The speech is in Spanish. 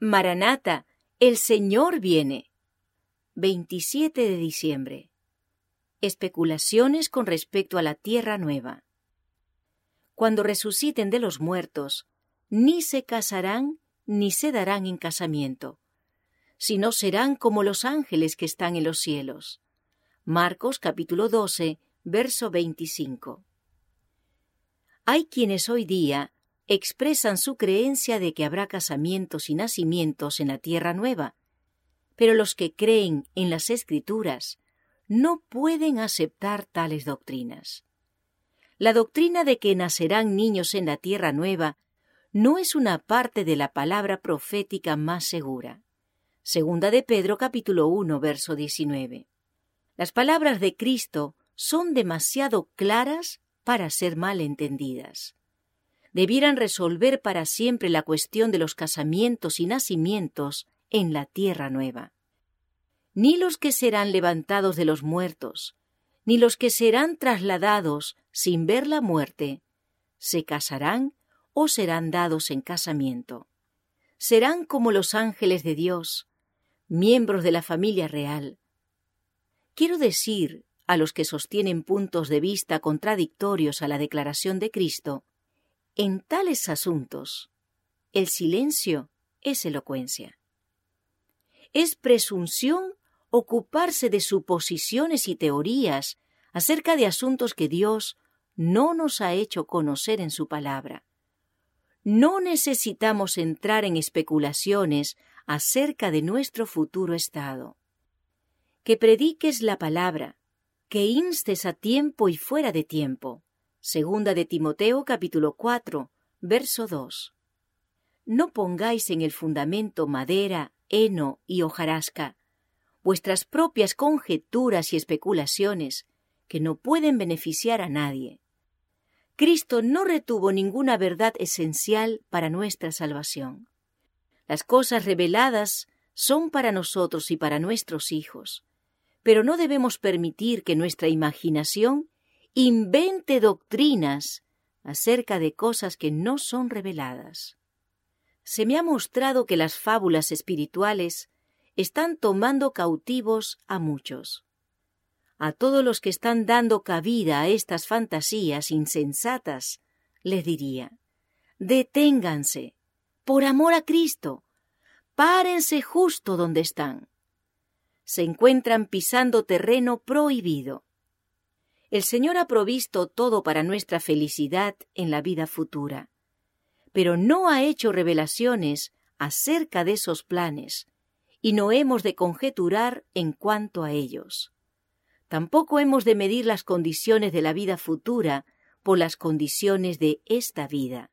Maranata, el Señor viene. 27 de diciembre. Especulaciones con respecto a la tierra nueva. Cuando resuciten de los muertos, ni se casarán ni se darán en casamiento, sino serán como los ángeles que están en los cielos. Marcos capítulo 12, verso 25. Hay quienes hoy día expresan su creencia de que habrá casamientos y nacimientos en la tierra nueva, pero los que creen en las escrituras no pueden aceptar tales doctrinas. La doctrina de que nacerán niños en la tierra nueva no es una parte de la palabra profética más segura. Segunda de Pedro capítulo 1 verso 19. Las palabras de Cristo son demasiado claras para ser mal entendidas. Debieran resolver para siempre la cuestión de los casamientos y nacimientos en la tierra nueva. Ni los que serán levantados de los muertos, ni los que serán trasladados sin ver la muerte, se casarán o serán dados en casamiento. Serán como los ángeles de Dios, miembros de la familia real. Quiero decir a los que sostienen puntos de vista contradictorios a la declaración de Cristo, en tales asuntos, el silencio es elocuencia. Es presunción ocuparse de suposiciones y teorías acerca de asuntos que Dios no nos ha hecho conocer en su palabra. No necesitamos entrar en especulaciones acerca de nuestro futuro estado. Que prediques la palabra, que instes a tiempo y fuera de tiempo. Segunda de Timoteo capítulo 4, verso 2. No pongáis en el fundamento madera, heno y hojarasca, vuestras propias conjeturas y especulaciones, que no pueden beneficiar a nadie. Cristo no retuvo ninguna verdad esencial para nuestra salvación. Las cosas reveladas son para nosotros y para nuestros hijos, pero no debemos permitir que nuestra imaginación invente doctrinas acerca de cosas que no son reveladas. Se me ha mostrado que las fábulas espirituales están tomando cautivos a muchos. A todos los que están dando cabida a estas fantasías insensatas, les diría, deténganse, por amor a Cristo, párense justo donde están se encuentran pisando terreno prohibido. El Señor ha provisto todo para nuestra felicidad en la vida futura, pero no ha hecho revelaciones acerca de esos planes, y no hemos de conjeturar en cuanto a ellos. Tampoco hemos de medir las condiciones de la vida futura por las condiciones de esta vida.